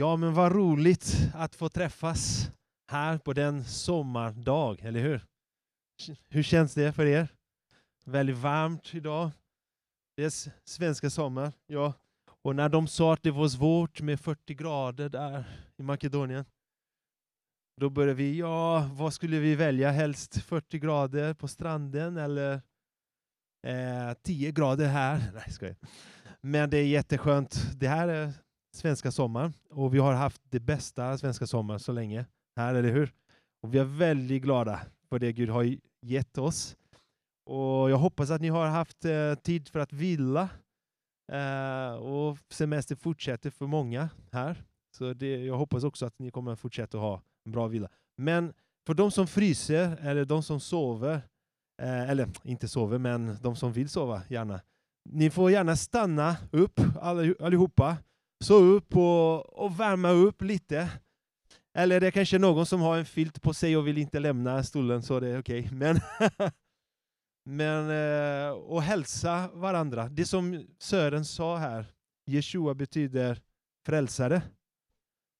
Ja, men vad roligt att få träffas här på den sommardag, eller hur? Hur känns det för er? Väldigt varmt idag. Det är svenska sommar, ja. Och när de sa att det var svårt med 40 grader där i Makedonien, då började vi, ja, vad skulle vi välja? Helst 40 grader på stranden eller eh, 10 grader här? Nej, ska jag. Men det är jätteskönt. Det här är svenska sommar och vi har haft det bästa svenska sommar så länge här, eller hur? Och vi är väldigt glada för det Gud har gett oss. Och jag hoppas att ni har haft eh, tid för att vila eh, och semester fortsätter för många här. Så det, jag hoppas också att ni kommer fortsätta ha en bra vila. Men för de som fryser eller de som sover, eh, eller inte sover, men de som vill sova gärna. Ni får gärna stanna upp allihopa så upp och, och värma upp lite. Eller det är kanske någon som har en filt på sig och vill inte lämna stolen, så det är okej. Okay. Men, men eh, och hälsa varandra. Det som Sören sa här, Jeshua betyder frälsare.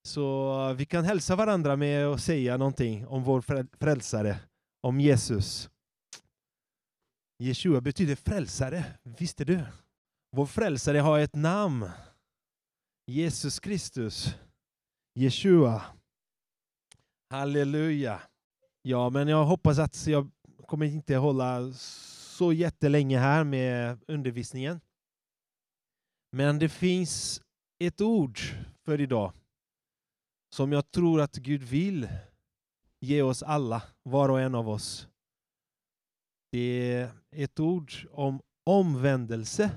Så vi kan hälsa varandra med att säga någonting om vår frälsare, om Jesus. Jeshua betyder frälsare, visste du? Vår frälsare har ett namn. Jesus Kristus, Jeshua. Halleluja. Ja, men jag hoppas att jag kommer inte hålla så jättelänge här med undervisningen. Men det finns ett ord för idag som jag tror att Gud vill ge oss alla, var och en av oss. Det är ett ord om omvändelse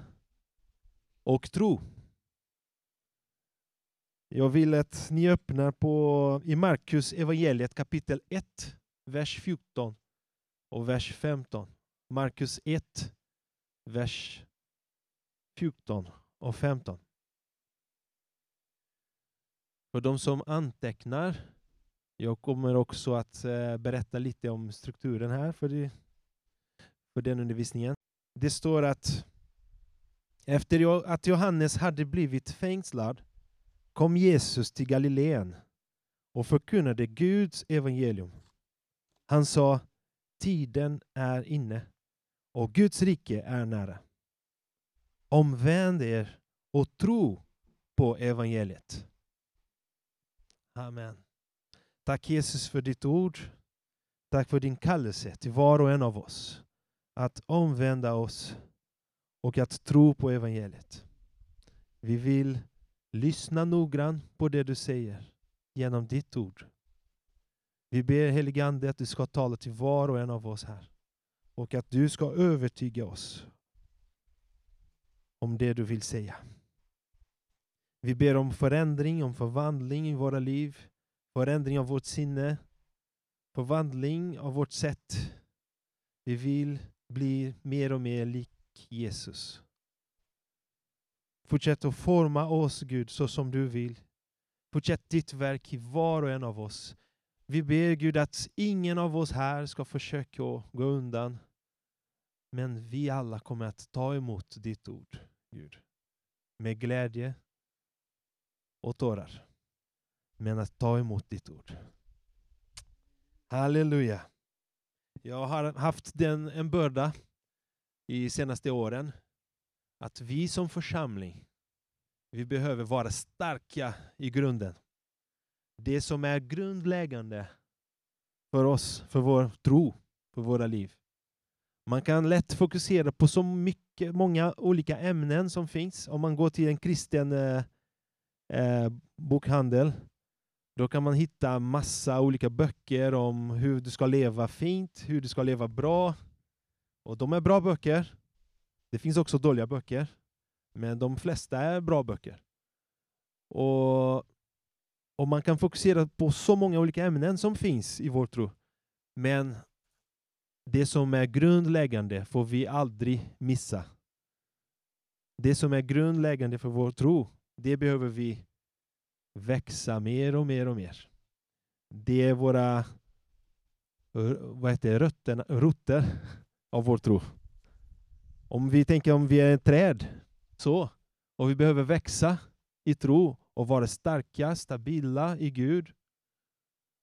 och tro. Jag vill att ni öppnar på, i Markus evangeliet kapitel 1, vers 14 och vers 15. Markus 1, vers 14 och 15. För de som antecknar, jag kommer också att eh, berätta lite om strukturen här för, det, för den undervisningen. Det står att efter att Johannes hade blivit fängslad kom Jesus till Galileen och förkunnade Guds evangelium. Han sa, tiden är inne och Guds rike är nära. Omvänd er och tro på evangeliet. Amen. Tack Jesus för ditt ord. Tack för din kallelse till var och en av oss att omvända oss och att tro på evangeliet. Vi vill Lyssna noggrant på det du säger genom ditt ord. Vi ber helige Ande att du ska tala till var och en av oss här och att du ska övertyga oss om det du vill säga. Vi ber om förändring, om förvandling i våra liv, förändring av vårt sinne, förvandling av vårt sätt. Vi vill bli mer och mer lik Jesus. Fortsätt att forma oss, Gud, så som du vill. Fortsätt ditt verk i var och en av oss. Vi ber Gud att ingen av oss här ska försöka gå undan. Men vi alla kommer att ta emot ditt ord, Gud. Med glädje och tårar. Men att ta emot ditt ord. Halleluja. Jag har haft den, en börda i senaste åren att vi som församling, vi behöver vara starka i grunden. Det som är grundläggande för oss, för vår tro, för våra liv. Man kan lätt fokusera på så mycket, många olika ämnen som finns. Om man går till en kristen eh, eh, bokhandel, då kan man hitta massa olika böcker om hur du ska leva fint, hur du ska leva bra. Och de är bra böcker. Det finns också dåliga böcker, men de flesta är bra böcker. Och, och Man kan fokusera på så många olika ämnen som finns i vår tro. Men det som är grundläggande får vi aldrig missa. Det som är grundläggande för vår tro, det behöver vi växa mer och mer och mer. Det är våra vad heter det, rötterna, rötter av vår tro. Om vi tänker om vi är ett träd, så, och vi behöver växa, i tro och vara starka, stabila i Gud,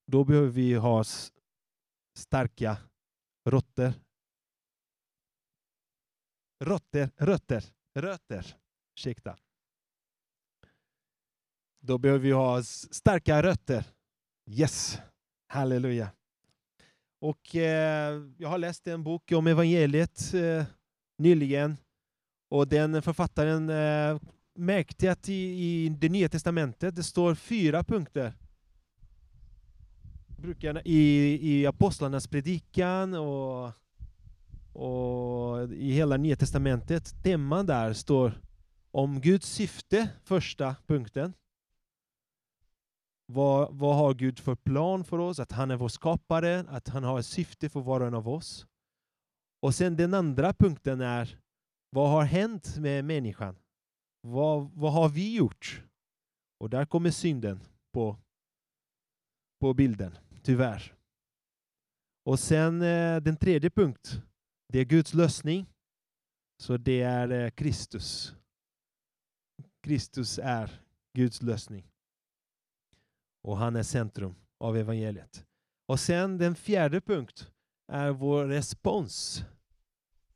då behöver vi ha starka rötter. Rötter, rötter, rötter. Ursäkta. Då behöver vi ha starka rötter. Yes, halleluja. Och eh, jag har läst en bok om evangeliet eh, nyligen. Och den författaren eh, märkte att i, i det nya testamentet det står fyra punkter. Brukar i, i apostlarnas predikan och, och i hela nya testamentet, teman där står om Guds syfte, första punkten. Vad, vad har Gud för plan för oss? Att han är vår skapare, att han har ett syfte för var och en av oss. Och sen den andra punkten är, vad har hänt med människan? Vad, vad har vi gjort? Och där kommer synden på, på bilden, tyvärr. Och sen eh, den tredje punkt, det är Guds lösning. Så det är eh, Kristus. Kristus är Guds lösning. Och han är centrum av evangeliet. Och sen den fjärde punkt är vår respons.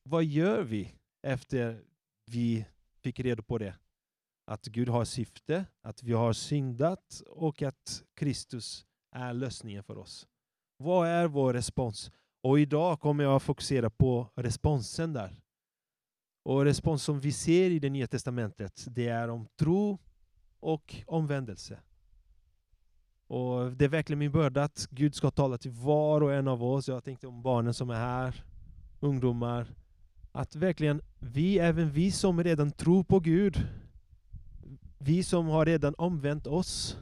Vad gör vi efter vi fick reda på det? Att Gud har syfte, att vi har syndat och att Kristus är lösningen för oss. Vad är vår respons? Och idag kommer jag fokusera på responsen där. Och respons som vi ser i det nya testamentet, det är om tro och omvändelse. Och Det är verkligen min börda att Gud ska tala till var och en av oss. Jag tänkte om barnen som är här, ungdomar. Att verkligen vi, även vi som redan tror på Gud, vi som har redan omvänt oss,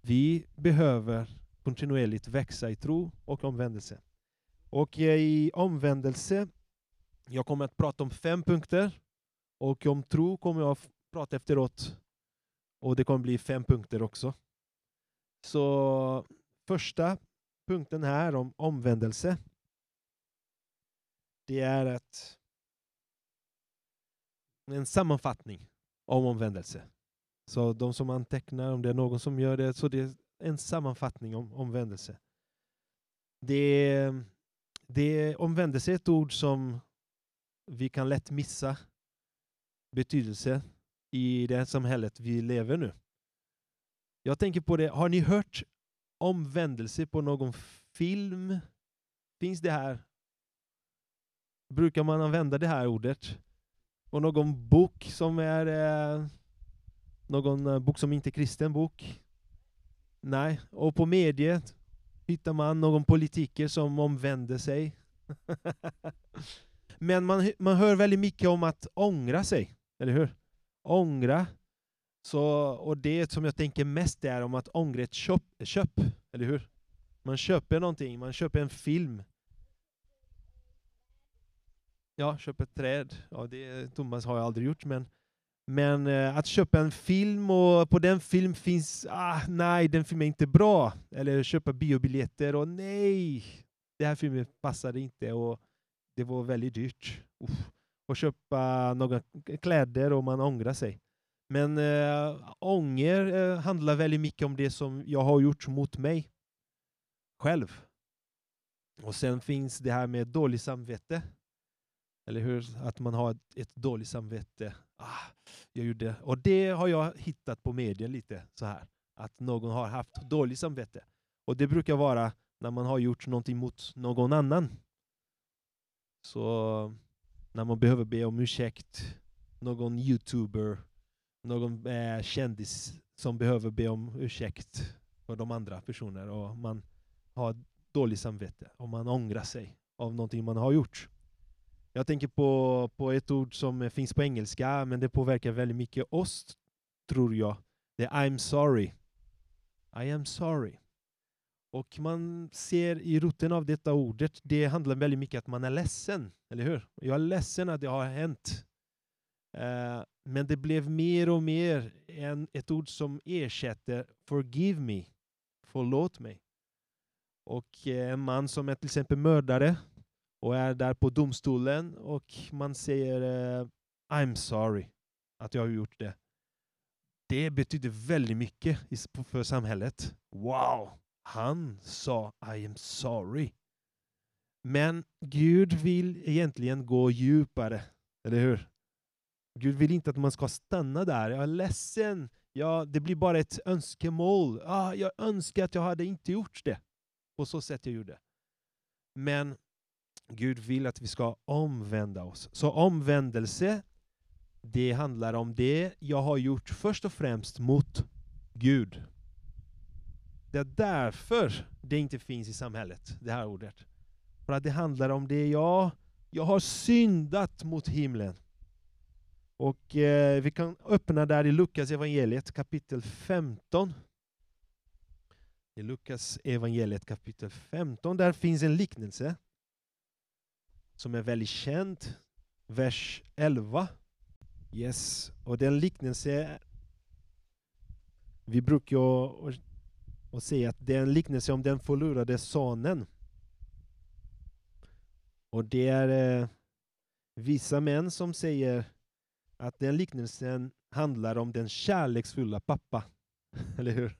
vi behöver kontinuerligt växa i tro och omvändelse. Och eh, i omvändelse, jag kommer att prata om fem punkter. Och om tro kommer jag att prata efteråt. Och det kommer bli fem punkter också. Så första punkten här om omvändelse. Det är ett, en sammanfattning om omvändelse. Så de som antecknar, om det är någon som gör det, så det är en sammanfattning om omvändelse. Det, det omvändelse är ett ord som vi kan lätt missa betydelse i det samhället vi lever nu. Jag tänker på det, har ni hört omvändelse på någon film? Finns det här? Brukar man använda det här ordet? Och någon bok som är eh, någon eh, bok som inte är kristen bok? Nej. Och på mediet hittar man någon politiker som omvänder sig. Men man, man hör väldigt mycket om att ångra sig, eller hur? Ångra så, och det som jag tänker mest är om att ångra ett köp, köp, eller hur? Man köper någonting, man köper en film. Ja, köper ett träd. Ja, det Thomas har jag aldrig gjort, men, men eh, att köpa en film och på den film finns, ah, nej, den filmen är inte bra. Eller köpa biobiljetter och nej, den här filmen passade inte och det var väldigt dyrt. Uff. Och köpa några kläder och man ångrar sig. Men äh, ånger äh, handlar väldigt mycket om det som jag har gjort mot mig själv. Och sen finns det här med dåligt samvete. Eller hur? Att man har ett, ett dåligt samvete. Ah, jag gjorde. Och det har jag hittat på medien lite så här. Att någon har haft dåligt samvete. Och det brukar vara när man har gjort någonting mot någon annan. Så när man behöver be om ursäkt, någon youtuber någon eh, kändis som behöver be om ursäkt för de andra personerna och man har dåligt samvete och man ångrar sig av någonting man har gjort. Jag tänker på, på ett ord som finns på engelska, men det påverkar väldigt mycket oss, tror jag. Det är I'm sorry. I am sorry. Och man ser i roten av detta ordet, det handlar väldigt mycket om att man är ledsen, eller hur? Jag är ledsen att det har hänt. Eh, men det blev mer och mer en, ett ord som ersätter forgive me, förlåt mig. Och eh, en man som är till exempel mördare och är där på domstolen och man säger eh, I'm sorry att jag har gjort det. Det betyder väldigt mycket för samhället. Wow! Han sa I am sorry. Men Gud vill egentligen gå djupare, eller hur? Gud vill inte att man ska stanna där. Jag är ledsen. Ja, det blir bara ett önskemål. Ah, jag önskar att jag hade inte gjort det på så sätt jag gjorde. Men Gud vill att vi ska omvända oss. Så omvändelse, det handlar om det jag har gjort först och främst mot Gud. Det är därför det inte finns i samhället, det här ordet. För att det handlar om det jag, jag har syndat mot himlen. Och eh, vi kan öppna där i Lukas evangeliet kapitel 15. I Lukas evangeliet kapitel 15, där finns en liknelse som är väldigt känd. Vers 11. Yes, och den liknelse vi brukar och, och säga att det är en liknelse om den förlorade sonen. Och det är eh, vissa män som säger att den liknelsen handlar om den kärleksfulla pappa. Eller hur?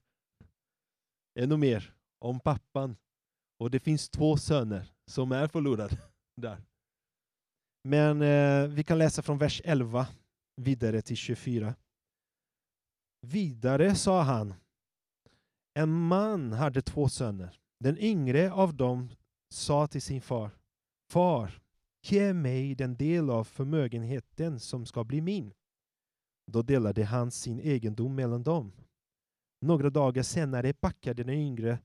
Ännu mer om pappan. Och det finns två söner som är förlorade där. Men eh, vi kan läsa från vers 11 vidare till 24. Vidare sa han, en man hade två söner. Den yngre av dem sa till sin far, Far, ge mig den del av förmögenheten som ska bli min. Då delade han sin egendom mellan dem. Några dagar senare packade den yngre,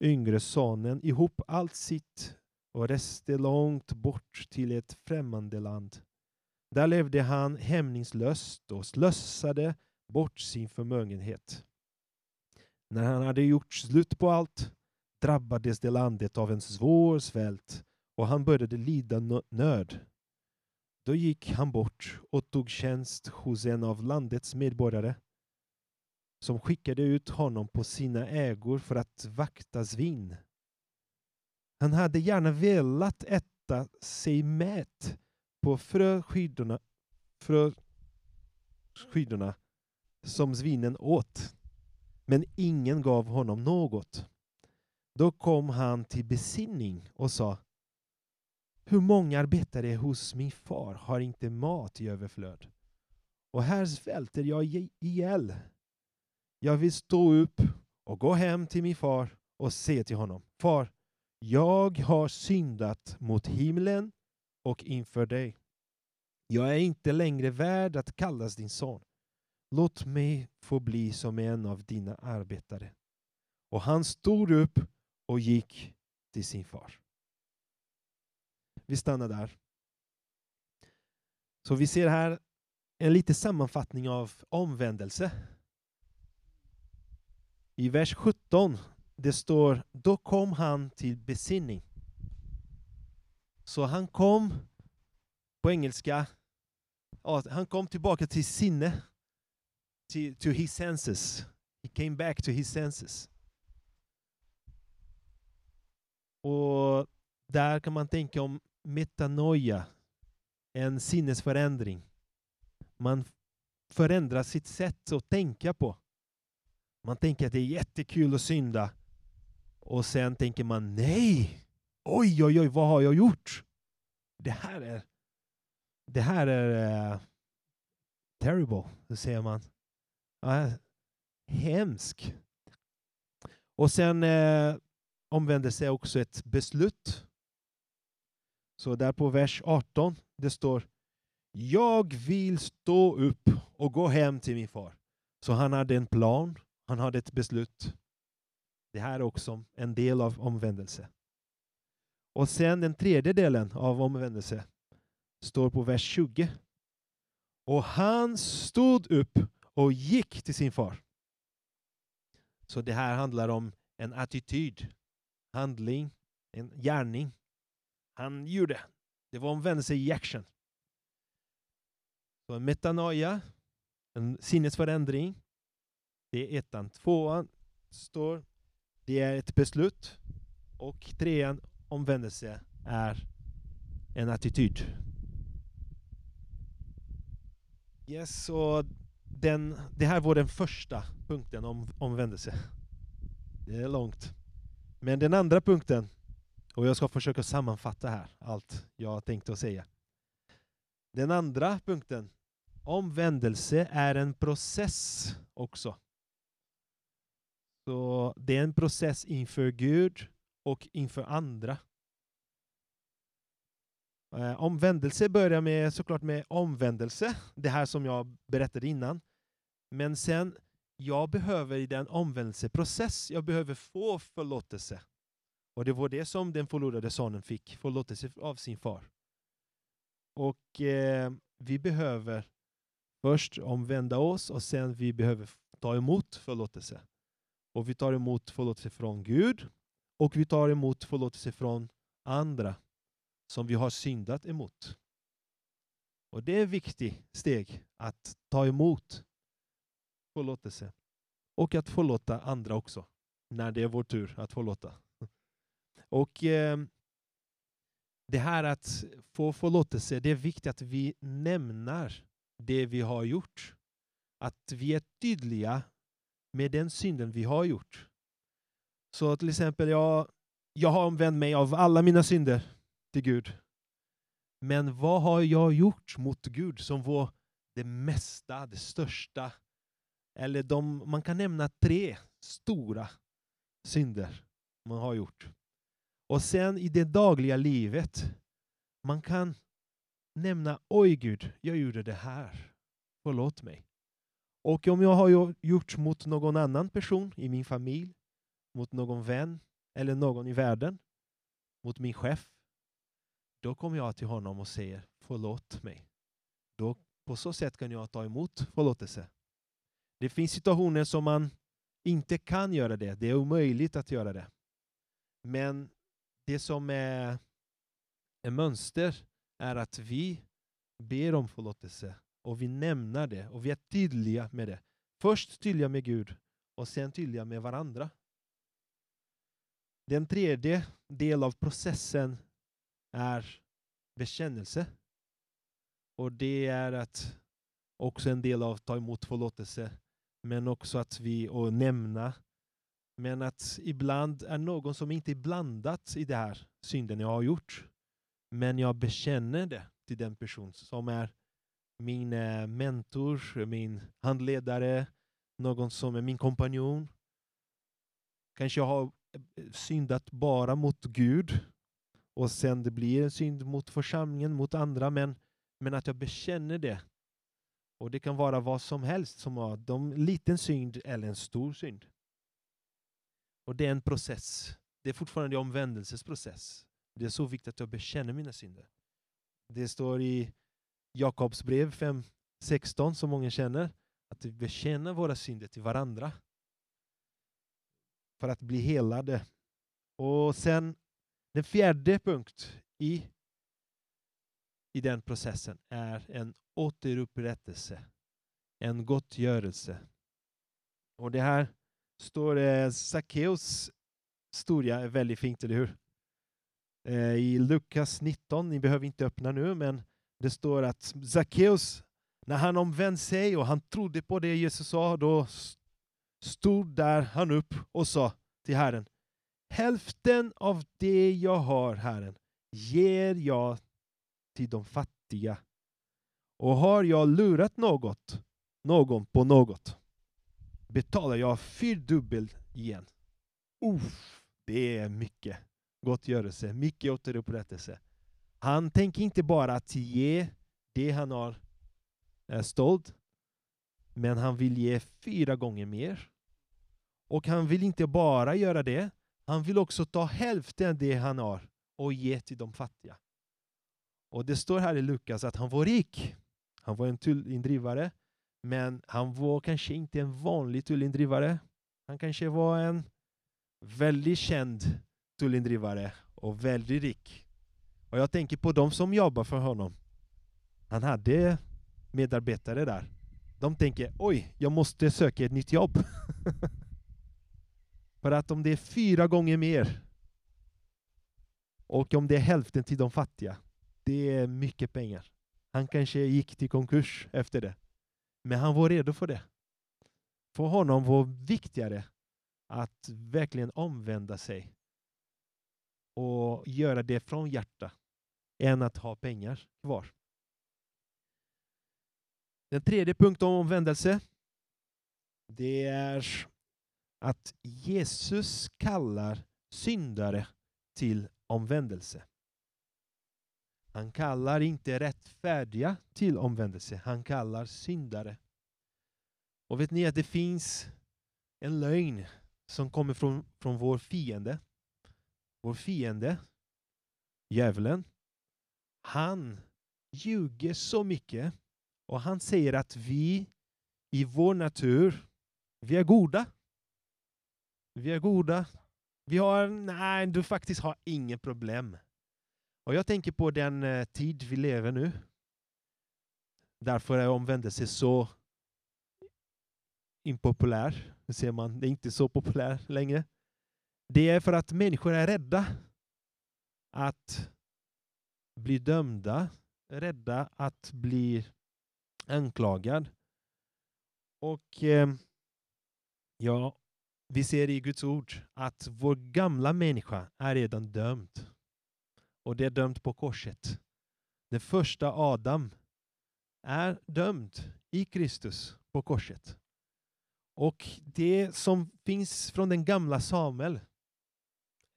yngre sonen ihop allt sitt och reste långt bort till ett främmande land. Där levde han hämningslöst och slösade bort sin förmögenhet. När han hade gjort slut på allt drabbades det landet av en svår svält och han började lida nöd. Då gick han bort och tog tjänst hos en av landets medborgare som skickade ut honom på sina ägor för att vakta svin. Han hade gärna velat äta sig mät på fröskidorna, fröskidorna som svinen åt, men ingen gav honom något. Då kom han till besinning och sa hur många arbetare hos min far har inte mat i överflöd? Och här svälter jag ihjäl. Jag vill stå upp och gå hem till min far och säga till honom, Far, jag har syndat mot himlen och inför dig. Jag är inte längre värd att kallas din son. Låt mig få bli som en av dina arbetare. Och han stod upp och gick till sin far. Vi stannar där. Så vi ser här en liten sammanfattning av omvändelse. I vers 17 det står Då kom han till besinning. Så han kom, på engelska, han kom tillbaka till sinne. To, to his senses. He came back to his senses. Och där kan man tänka om metanoia, en sinnesförändring. Man förändrar sitt sätt att tänka på. Man tänker att det är jättekul att synda. Och sen tänker man nej, oj oj oj, vad har jag gjort? Det här är, det här är uh, terrible, så säger man. Uh, hemsk. Och sen uh, omvänder sig också ett beslut. Så där på vers 18, det står Jag vill stå upp och gå hem till min far. Så han hade en plan, han hade ett beslut. Det här är också en del av omvändelse. Och sen den tredje delen av omvändelse står på vers 20. Och han stod upp och gick till sin far. Så det här handlar om en attityd, handling, en gärning. Han gjorde. Det var omvändelse i action. Så en metanoia, en sinnesförändring. Det är ettan. Tvåan står, det är ett beslut. Och trean, omvändelse, är en attityd. Yes, så den, det här var den första punkten om omvändelse. Det är långt. Men den andra punkten, och jag ska försöka sammanfatta här allt jag tänkte att säga. Den andra punkten, omvändelse är en process också. Så det är en process inför Gud och inför andra. Eh, omvändelse börjar med, såklart med omvändelse, det här som jag berättade innan. Men sen, jag behöver i den omvändelseprocess, jag behöver få förlåtelse. Och det var det som den förlorade sonen fick, förlåtelse av sin far. Och eh, vi behöver först omvända oss och sen vi behöver ta emot förlåtelse. Och vi tar emot förlåtelse från Gud och vi tar emot förlåtelse från andra som vi har syndat emot. Och det är ett viktigt steg att ta emot förlåtelse och att förlåta andra också när det är vår tur att förlåta. Och eh, det här att få förlåtelse, det är viktigt att vi nämner det vi har gjort. Att vi är tydliga med den synden vi har gjort. Så till exempel, jag, jag har omvänt mig av alla mina synder till Gud. Men vad har jag gjort mot Gud som var det mesta, det största? Eller de, man kan nämna tre stora synder man har gjort. Och sen i det dagliga livet, man kan nämna oj Gud, jag gjorde det här. Förlåt mig. Och om jag har gjort mot någon annan person i min familj, mot någon vän eller någon i världen, mot min chef, då kommer jag till honom och säger förlåt mig. Då, på så sätt kan jag ta emot förlåtelse. Det finns situationer som man inte kan göra det. Det är omöjligt att göra det. Men det som är ett mönster är att vi ber om förlåtelse och vi nämner det och vi är tydliga med det. Först tydliga med Gud och sen tydliga med varandra. Den tredje del av processen är bekännelse. Och det är att också en del av att ta emot förlåtelse, men också att vi och nämna. Men att ibland är någon som inte är blandat i det här synden jag har gjort. Men jag bekänner det till den person som är min eh, mentor, min handledare, någon som är min kompanjon. Kanske jag har eh, syndat bara mot Gud och sen det blir en synd mot församlingen, mot andra, men, men att jag bekänner det. Och det kan vara vad som helst, som har en liten synd eller en stor synd. Och det är en process. Det är fortfarande en omvändelsesprocess. Det är så viktigt att jag bekänner mina synder. Det står i Jakobs brev 5.16 som många känner, att vi bekänner våra synder till varandra. För att bli helade. Och sen den fjärde punkt i, i den processen är en återupprättelse, en gottgörelse. Och det här står det, Sackeus historia är väldigt fint, eller hur? Eh, I Lukas 19, ni behöver inte öppna nu, men det står att Sackeus, när han omvände sig och han trodde på det Jesus sa, då stod där han upp och sa till Herren, Hälften av det jag har, Herren, ger jag till de fattiga. Och har jag lurat något, någon på något, betalar jag fyrdubbelt igen. Uff, det är mycket gottgörelse, mycket återupprättelse. Han tänker inte bara att ge det han har stolt, men han vill ge fyra gånger mer. Och han vill inte bara göra det, han vill också ta hälften av det han har och ge till de fattiga. Och det står här i Lukas att han var rik. Han var en tullindrivare, men han var kanske inte en vanlig tullindrivare. Han kanske var en väldigt känd tullindrivare och väldigt rik. Och jag tänker på de som jobbar för honom. Han hade medarbetare där. De tänker, oj, jag måste söka ett nytt jobb. För att om det är fyra gånger mer och om det är hälften till de fattiga, det är mycket pengar. Han kanske gick till konkurs efter det. Men han var redo för det. För honom var viktigare att verkligen omvända sig och göra det från hjärta än att ha pengar kvar. Den tredje punkten om omvändelse det är att Jesus kallar syndare till omvändelse. Han kallar inte rättfärdiga till omvändelse, han kallar syndare. Och vet ni att det finns en lögn som kommer från, från vår fiende. Vår fiende, djävulen, han ljuger så mycket och han säger att vi i vår natur, vi är goda. Vi är goda. Vi har, nej, du faktiskt har inget problem. Och jag tänker på den eh, tid vi lever nu. Därför är omvändelse så impopulär. Det ser man, det är inte så populär längre. Det är för att människor är rädda att bli dömda, rädda att bli anklagad. Och eh, ja, vi ser i Guds ord att vår gamla människa är redan dömd. Och det är dömt på korset. Den första Adam är dömd i Kristus på korset. Och det som finns från den gamla Samuel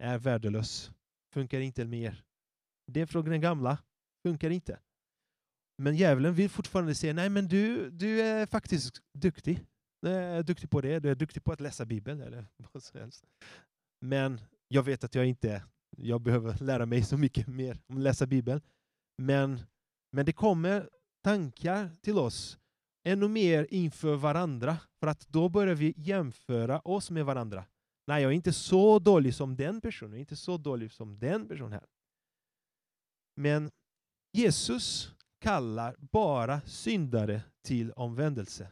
är värdelös. Funkar inte mer. Det från den gamla funkar inte. Men djävulen vill fortfarande säga, nej men du, du är faktiskt duktig. Du är duktig på det, du är duktig på att läsa Bibeln eller vad som helst. Men jag vet att jag inte jag behöver lära mig så mycket mer om att läsa Bibeln. Men, men det kommer tankar till oss ännu mer inför varandra. För att då börjar vi jämföra oss med varandra. Nej, jag är inte så dålig som den personen, jag är inte så dålig som den personen här. Men Jesus kallar bara syndare till omvändelse.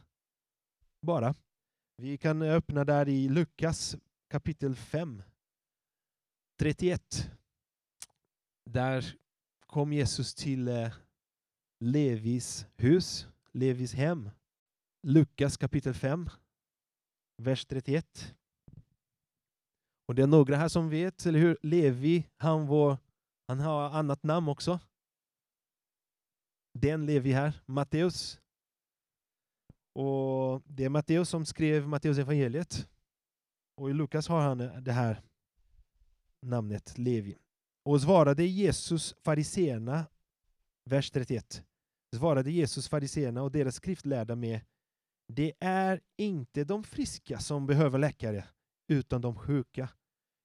Bara. Vi kan öppna där i Lukas kapitel 5. 31. Där kom Jesus till eh, Levis hus, Levis hem. Lukas kapitel 5, vers 31. Och det är några här som vet, eller hur? Levi, han, var, han har annat namn också. Den Levi här, Matteus. Och det är Matteus som skrev Matteus evangeliet. Och i Lukas har han det här namnet Levi. Och svarade Jesus fariseerna, vers 31, svarade Jesus fariseerna och deras skriftlärda med det är inte de friska som behöver läkare, utan de sjuka.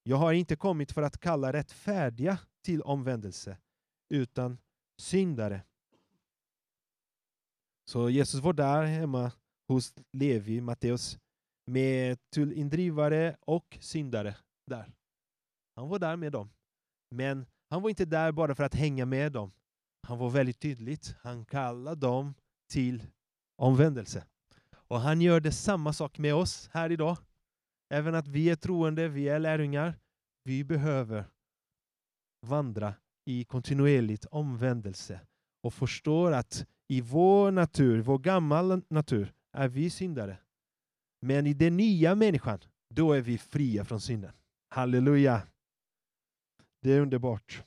Jag har inte kommit för att kalla rättfärdiga till omvändelse, utan syndare. Så Jesus var där hemma hos Levi, Matteus, med tullindrivare och syndare där. Han var där med dem. Men han var inte där bara för att hänga med dem. Han var väldigt tydligt. Han kallade dem till omvändelse. Och han gör det samma sak med oss här idag. Även att vi är troende, vi är lärjungar. Vi behöver vandra i kontinuerligt omvändelse och förstår att i vår natur, vår gamla natur, är vi syndare. Men i den nya människan, då är vi fria från synden. Halleluja! Det är underbart.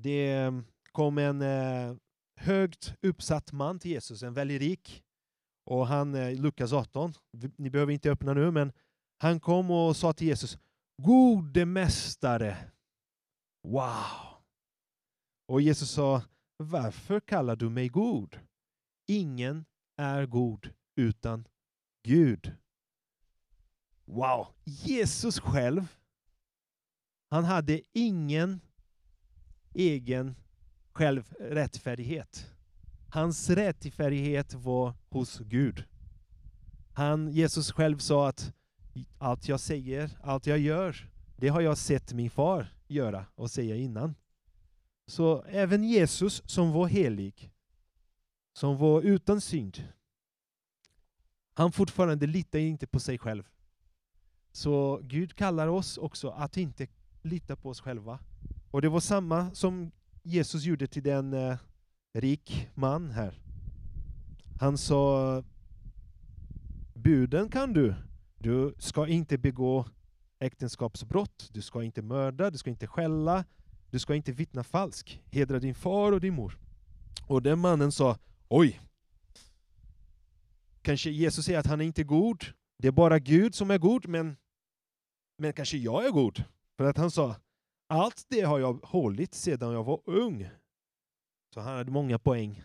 Det eh, kom en eh, högt uppsatt man till Jesus, en väldigt rik. Och han, eh, Lukas 18, ni behöver inte öppna nu, men han kom och sa till Jesus, Gode mästare, wow! Och Jesus sa, varför kallar du mig god? Ingen är god utan Gud. Wow! Jesus själv han hade ingen egen självrättfärdighet. Hans rättfärdighet var hos Gud. Han, Jesus själv sa att allt jag säger, allt jag gör, det har jag sett min far göra och säga innan. Så även Jesus som var helig, som var utan synd, han fortfarande litar inte på sig själv. Så Gud kallar oss också att inte lita på oss själva. Och det var samma som Jesus gjorde till den eh, rik man här. Han sa buden kan du. Du ska inte begå äktenskapsbrott, du ska inte mörda, du ska inte skälla, du ska inte vittna falskt. Hedra din far och din mor. Och den mannen sa, oj, kanske Jesus säger att han är inte god, det är bara Gud som är god, men, men kanske jag är god. För att han sa, allt det har jag hållit sedan jag var ung. Så han hade många poäng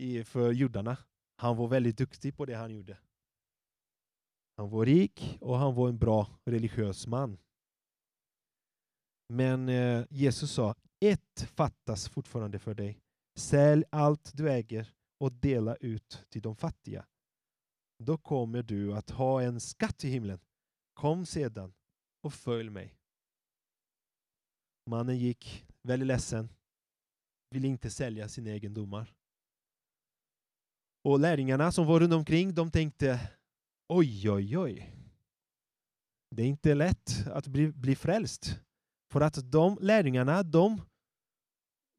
i, för judarna. Han var väldigt duktig på det han gjorde. Han var rik och han var en bra religiös man. Men eh, Jesus sa, ett fattas fortfarande för dig. Sälj allt du äger och dela ut till de fattiga. Då kommer du att ha en skatt i himlen. Kom sedan och följ mig. Mannen gick väldigt ledsen, ville inte sälja sina egendomar. Och lärjungarna som var runt omkring, de tänkte oj, oj, oj. Det är inte lätt att bli, bli frälst. För att de lärjungarna, de,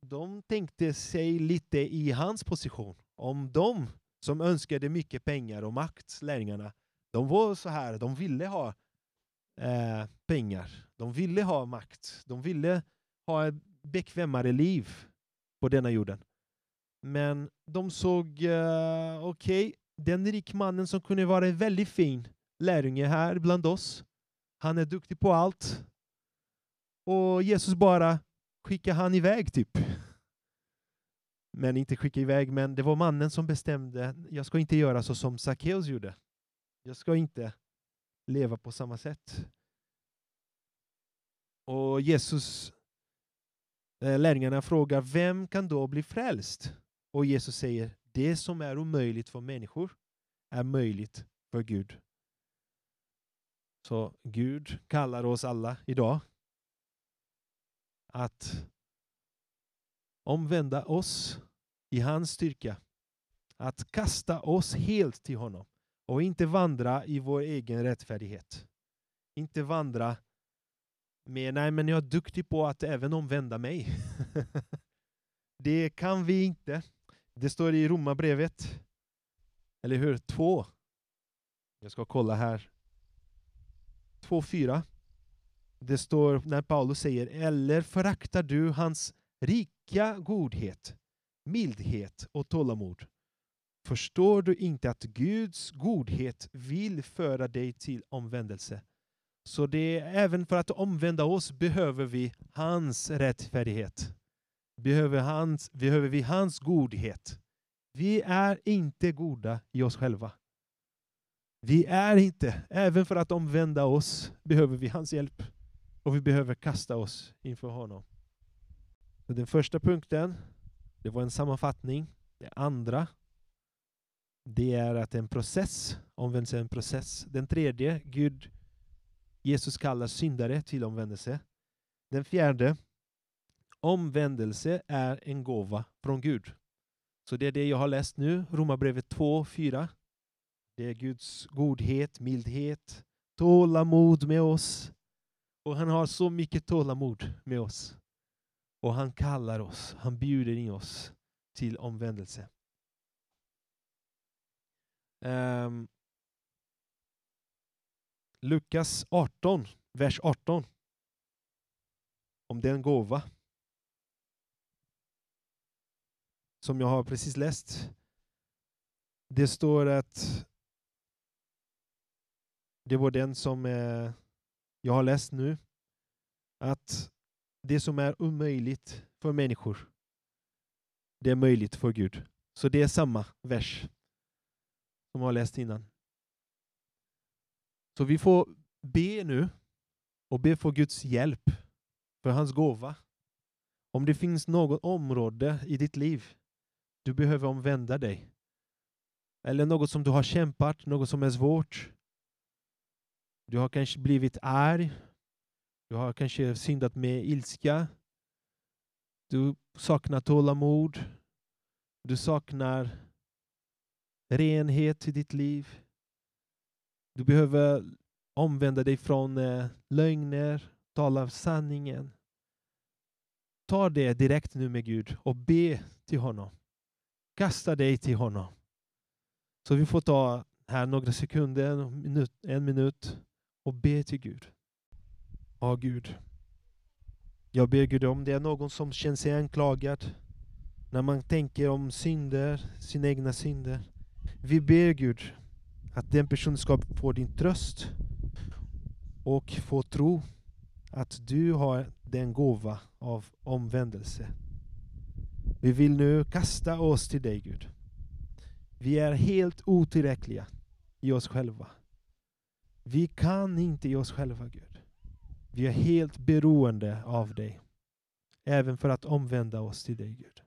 de tänkte sig lite i hans position. Om de som önskade mycket pengar och makt, lärjungarna, de var så här, de ville ha eh, pengar, de ville ha makt, de ville ha ett bekvämare liv på denna jorden. Men de såg, eh, okej, okay, den rikmannen som kunde vara en väldigt fin lärjunge här bland oss, han är duktig på allt. Och Jesus bara skickar han iväg typ. Men inte skicka iväg, men det var mannen som bestämde, jag ska inte göra så som Sackeus gjorde. Jag ska inte leva på samma sätt. Och Jesus, eh, lärjungarna frågar, vem kan då bli frälst? Och Jesus säger, det som är omöjligt för människor är möjligt för Gud. Så Gud kallar oss alla idag att omvända oss i hans styrka. Att kasta oss helt till honom och inte vandra i vår egen rättfärdighet. Inte vandra med nej men jag är duktig på att även omvända mig. det kan vi inte. Det står i Romarbrevet, eller hur? 2. Jag ska kolla här. 2.4. Det står när Paulus säger Eller föraktar du hans rika godhet, mildhet och tålamod? Förstår du inte att Guds godhet vill föra dig till omvändelse? Så det är även för att omvända oss behöver vi hans rättfärdighet. Behöver, hans, behöver vi hans godhet. Vi är inte goda i oss själva. Vi är inte, även för att omvända oss behöver vi hans hjälp. Och vi behöver kasta oss inför honom. Så den första punkten, det var en sammanfattning. Det andra, det är att en process, omvändelse är en process. Den tredje, Gud Jesus kallar syndare till omvändelse. Den fjärde, omvändelse är en gåva från Gud. Så det är det jag har läst nu, Romarbrevet 2, 4. Det är Guds godhet, mildhet, tålamod med oss. Och han har så mycket tålamod med oss. Och han kallar oss, han bjuder in oss till omvändelse. Um, Lukas 18, vers 18. Om den gåva. Som jag har precis läst. Det står att det var den som eh, jag har läst nu. Att det som är omöjligt för människor, det är möjligt för Gud. Så det är samma vers som har läst innan. Så vi får be nu och be för Guds hjälp, för hans gåva. Om det finns något område i ditt liv du behöver omvända dig, eller något som du har kämpat, något som är svårt. Du har kanske blivit arg, du har kanske syndat med ilska, du saknar tålamod, du saknar renhet i ditt liv. Du behöver omvända dig från eh, lögner, tala sanningen. Ta det direkt nu med Gud och be till honom. Kasta dig till honom. Så vi får ta här några sekunder, en minut, en minut och be till Gud. Ja, Gud. Jag ber Gud om det är någon som känner sig anklagad när man tänker om synder, sina egna synder. Vi ber Gud att den personen ska få din tröst och få tro att du har den gåva av omvändelse. Vi vill nu kasta oss till dig Gud. Vi är helt otillräckliga i oss själva. Vi kan inte i oss själva Gud. Vi är helt beroende av dig. Även för att omvända oss till dig Gud.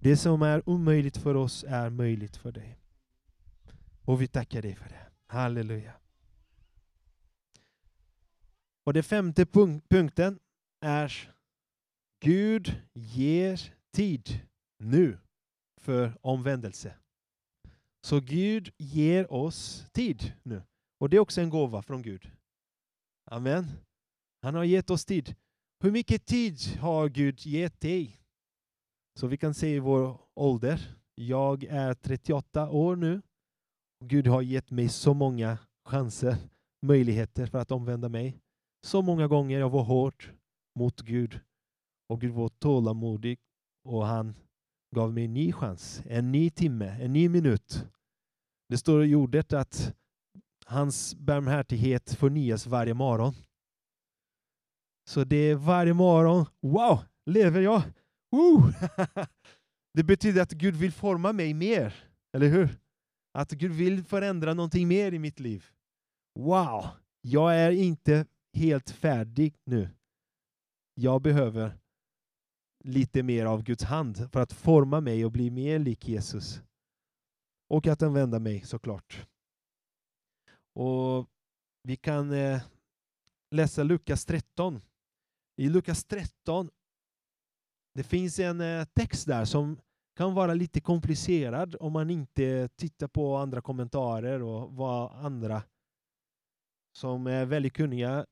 Det som är omöjligt för oss är möjligt för dig. Och vi tackar dig för det. Halleluja. Och den femte punk punkten är Gud ger tid nu för omvändelse. Så Gud ger oss tid nu. Och det är också en gåva från Gud. Amen. Han har gett oss tid. Hur mycket tid har Gud gett dig? Så vi kan se vår ålder. Jag är 38 år nu. Gud har gett mig så många chanser, möjligheter för att omvända mig. Så många gånger jag var hård mot Gud. Och Gud var tålamodig och han gav mig en ny chans, en ny timme, en ny minut. Det står i ordet att hans barmhärtighet förnyas varje morgon. Så det är varje morgon, wow, lever jag? Woo! det betyder att Gud vill forma mig mer, eller hur? Att Gud vill förändra någonting mer i mitt liv. Wow, jag är inte helt färdig nu. Jag behöver lite mer av Guds hand för att forma mig och bli mer lik Jesus. Och att använda mig såklart. Och Vi kan eh, läsa Lukas 13. I Lukas 13 det finns en eh, text där som kan vara lite komplicerad om man inte tittar på andra kommentarer och vad andra som är väldigt kunniga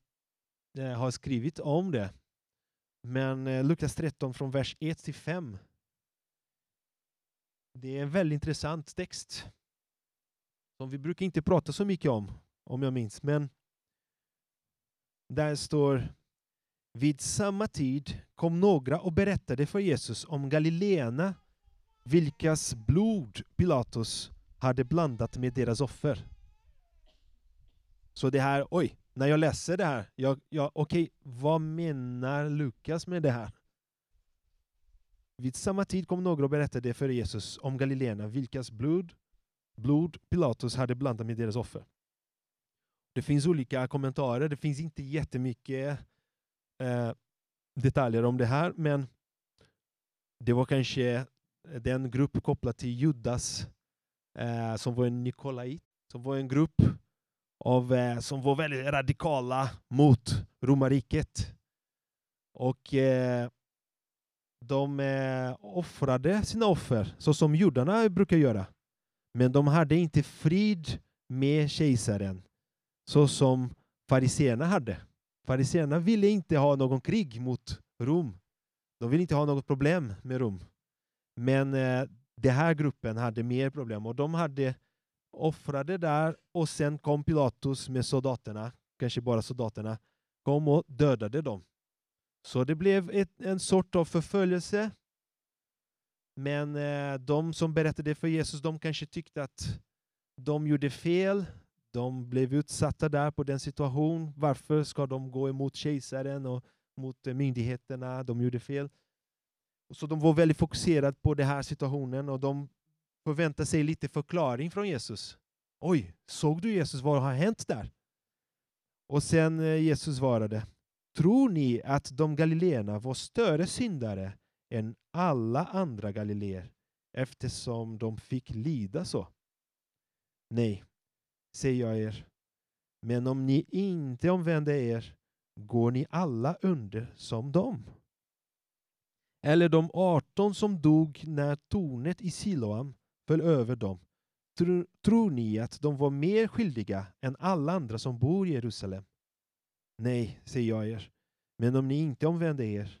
eh, har skrivit om det. Men eh, Lukas 13 från vers 1 till 5. Det är en väldigt intressant text som vi brukar inte prata så mycket om, om jag minns. Men där står vid samma tid kom några och berättade för Jesus om Galileerna vilkas blod Pilatus hade blandat med deras offer. Så det här, oj, när jag läser det här, jag, jag, okej, vad menar Lukas med det här? Vid samma tid kom några och berättade för Jesus om Galileerna vilkas blod, blod Pilatus hade blandat med deras offer. Det finns olika kommentarer, det finns inte jättemycket eh, detaljer om det här, men det var kanske den grupp kopplad till Judas eh, som var en Nikolait, som var en grupp av, eh, som var väldigt radikala mot romarriket. Och eh, de eh, offrade sina offer så som judarna brukar göra. Men de hade inte frid med kejsaren så som fariseerna hade. Fariseerna ville inte ha någon krig mot Rom. De ville inte ha något problem med Rom. Men eh, den här gruppen hade mer problem och de hade offrade där och sen kom Pilatus med soldaterna, kanske bara soldaterna, kom och dödade dem. Så det blev ett, en sort av förföljelse. Men eh, de som berättade för Jesus, de kanske tyckte att de gjorde fel. De blev utsatta där på den situationen. Varför ska de gå emot kejsaren och mot myndigheterna? De gjorde fel. Så de var väldigt fokuserade på den här situationen och de förväntade sig lite förklaring från Jesus. Oj, såg du Jesus? Vad har hänt där? Och sen eh, Jesus svarade. Tror ni att de galileerna var större syndare än alla andra galileer eftersom de fick lida så? Nej, säger jag er. Men om ni inte omvänder er går ni alla under som dem. Eller de 18 som dog när tornet i Siloam föll över dem. Tror, tror ni att de var mer skyldiga än alla andra som bor i Jerusalem? Nej, säger jag er. Men om ni inte omvänder er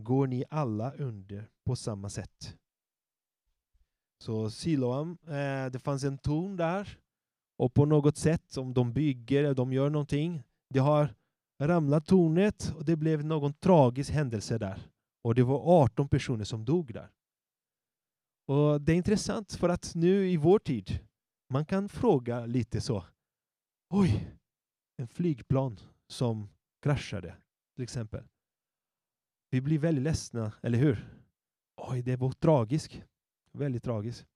går ni alla under på samma sätt. Så Siloam, eh, det fanns en torn där och på något sätt, om de bygger, de gör någonting, det har ramlat tornet och det blev någon tragisk händelse där. Och det var 18 personer som dog där. Och Det är intressant för att nu i vår tid, man kan fråga lite så. Oj, en flygplan som kraschade till exempel. Vi blir väldigt ledsna, eller hur? Oj, det var tragiskt. Väldigt tragiskt.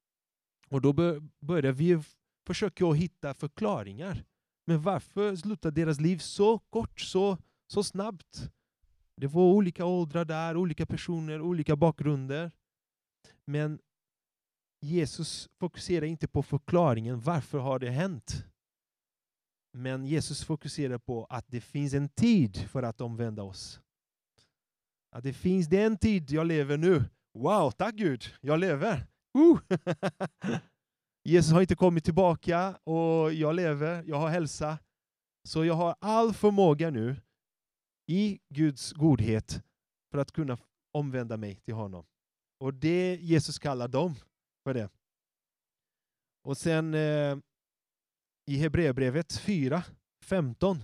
Och då börjar vi försöka hitta förklaringar. Men varför slutade deras liv så kort, så, så snabbt? Det var olika åldrar där, olika personer, olika bakgrunder. Men Jesus fokuserar inte på förklaringen, varför har det hänt? Men Jesus fokuserar på att det finns en tid för att omvända oss. Att det finns den tid jag lever nu. Wow, tack Gud, jag lever! Uh! Jesus har inte kommit tillbaka och jag lever, jag har hälsa. Så jag har all förmåga nu i Guds godhet för att kunna omvända mig till honom. Och det Jesus kallar dem för det. Och sen eh, i Hebreerbrevet 4, 15.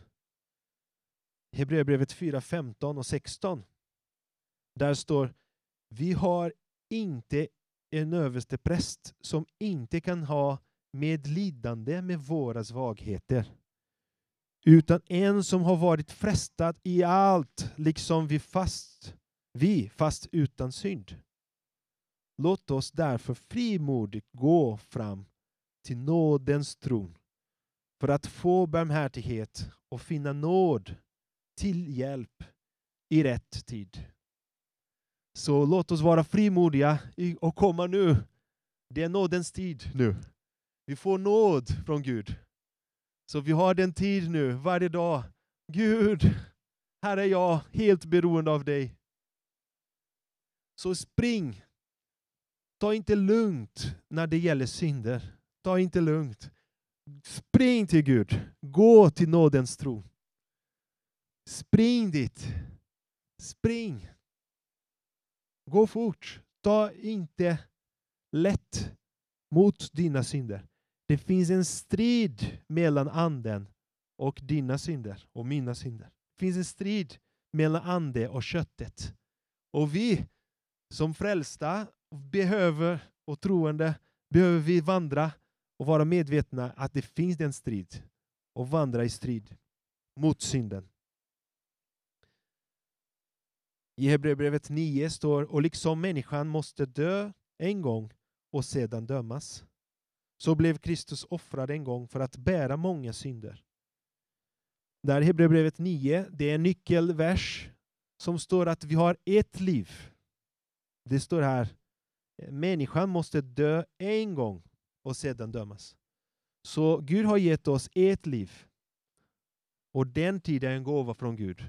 Hebreerbrevet 4, 15 och 16. Där står Vi har inte en överste präst som inte kan ha medlidande med våra svagheter utan en som har varit frestad i allt, liksom vi fast, vi fast utan synd. Låt oss därför frimodigt gå fram till nådens tron för att få barmhärtighet och finna nåd till hjälp i rätt tid. Så låt oss vara frimodiga och komma nu. Det är nådens tid nu. Vi får nåd från Gud. Så vi har den tid nu, varje dag. Gud, här är jag helt beroende av dig. Så spring. Ta inte lugnt när det gäller synder. Ta inte lugnt. Spring till Gud. Gå till nådens tro. Spring dit. Spring. Gå fort. Ta inte lätt mot dina synder. Det finns en strid mellan anden och dina synder och mina synder. Det finns en strid mellan ande och köttet. Och vi som frälsta behöver, och troende, behöver vi vandra och vara medvetna att det finns en strid och vandra i strid mot synden. I Hebreerbrevet 9 står och liksom människan måste dö en gång och sedan dömas så blev Kristus offrad en gång för att bära många synder. Där Hebreerbrevet 9, det är en nyckelvers som står att vi har ett liv. Det står här, människan måste dö en gång och sedan dömas. Så Gud har gett oss ett liv. Och den tiden är en gåva från Gud.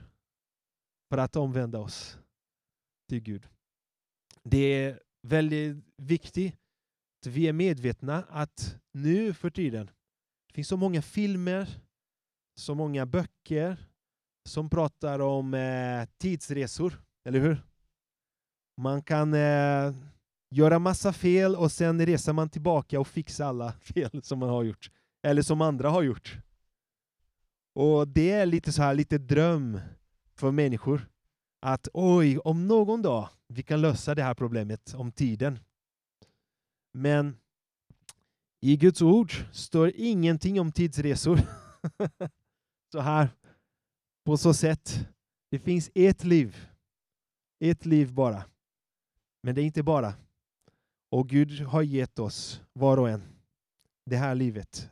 För att omvända oss till Gud. Det är väldigt viktigt vi är medvetna att nu för tiden, det finns så många filmer, så många böcker som pratar om eh, tidsresor, eller hur? Man kan eh, göra massa fel och sen reser man tillbaka och fixar alla fel som man har gjort, eller som andra har gjort. Och det är lite så här, lite dröm för människor. Att oj, om någon dag vi kan lösa det här problemet om tiden. Men i Guds ord står ingenting om tidsresor. så här, på så sätt. Det finns ett liv. Ett liv bara. Men det är inte bara. Och Gud har gett oss, var och en, det här livet.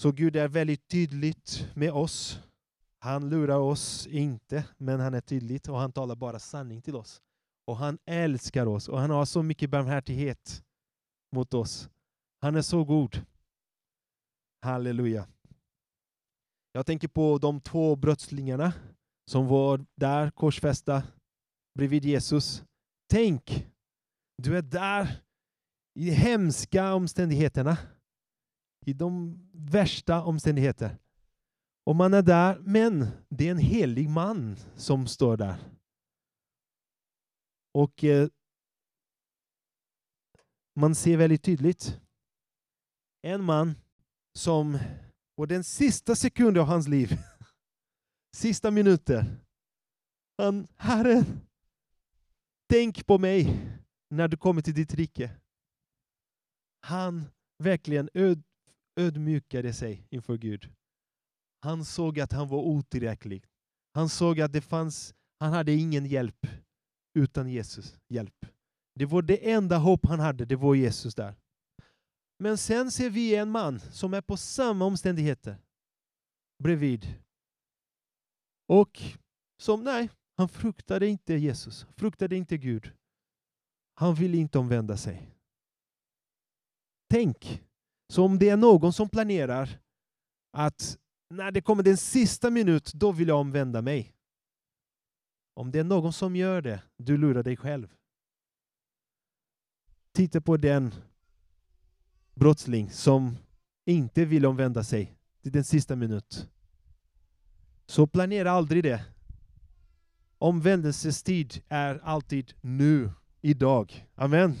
Så Gud är väldigt tydligt med oss. Han lurar oss inte, men han är tydlig och han talar bara sanning till oss. Och han älskar oss och han har så mycket barmhärtighet mot oss. Han är så god. Halleluja. Jag tänker på de två brottslingarna som var där korsfästa bredvid Jesus. Tänk, du är där i de hemska omständigheterna. I de värsta omständigheter. Och man är där, men det är en helig man som står där. Och eh, man ser väldigt tydligt. En man som på den sista sekunden av hans liv, sista minuter, han, Herre, tänk på mig när du kommer till ditt rike. Han verkligen öd, ödmjukade sig inför Gud. Han såg att han var otillräcklig. Han såg att det fanns, han hade ingen hjälp utan Jesus hjälp. Det var det enda hopp han hade, det var Jesus där. Men sen ser vi en man som är på samma omständigheter bredvid. Och som, nej, han fruktade inte Jesus, fruktade inte Gud. Han ville inte omvända sig. Tänk, så om det är någon som planerar att när det kommer den sista minut, då vill jag omvända mig. Om det är någon som gör det, du lurar dig själv. Titta på den brottsling som inte vill omvända sig till den sista minut. Så planera aldrig det. Omvändelsestid är alltid nu, idag. Amen.